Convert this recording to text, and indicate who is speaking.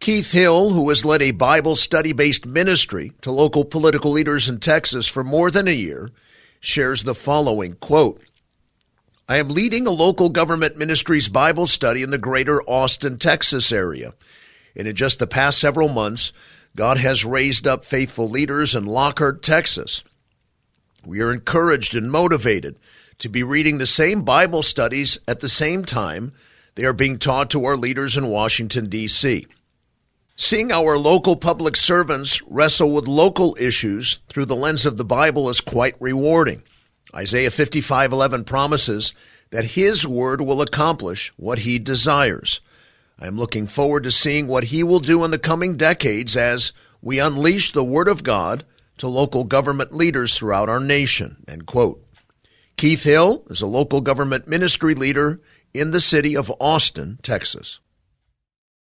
Speaker 1: Keith Hill, who has led a Bible study based ministry to local political leaders in Texas for more than a year, shares the following quote I am leading a local government ministry's Bible study in the greater Austin, Texas area. And in just the past several months, God has raised up faithful leaders in Lockhart, Texas. We are encouraged and motivated to be reading the same Bible studies at the same time they are being taught to our leaders in Washington, D.C. Seeing our local public servants wrestle with local issues through the lens of the Bible is quite rewarding. Isaiah 55:11 promises that his word will accomplish what he desires. I am looking forward to seeing what he will do in the coming decades as we unleash the word of God to local government leaders throughout our nation. End quote. Keith Hill is a local government ministry leader in the city of Austin, Texas.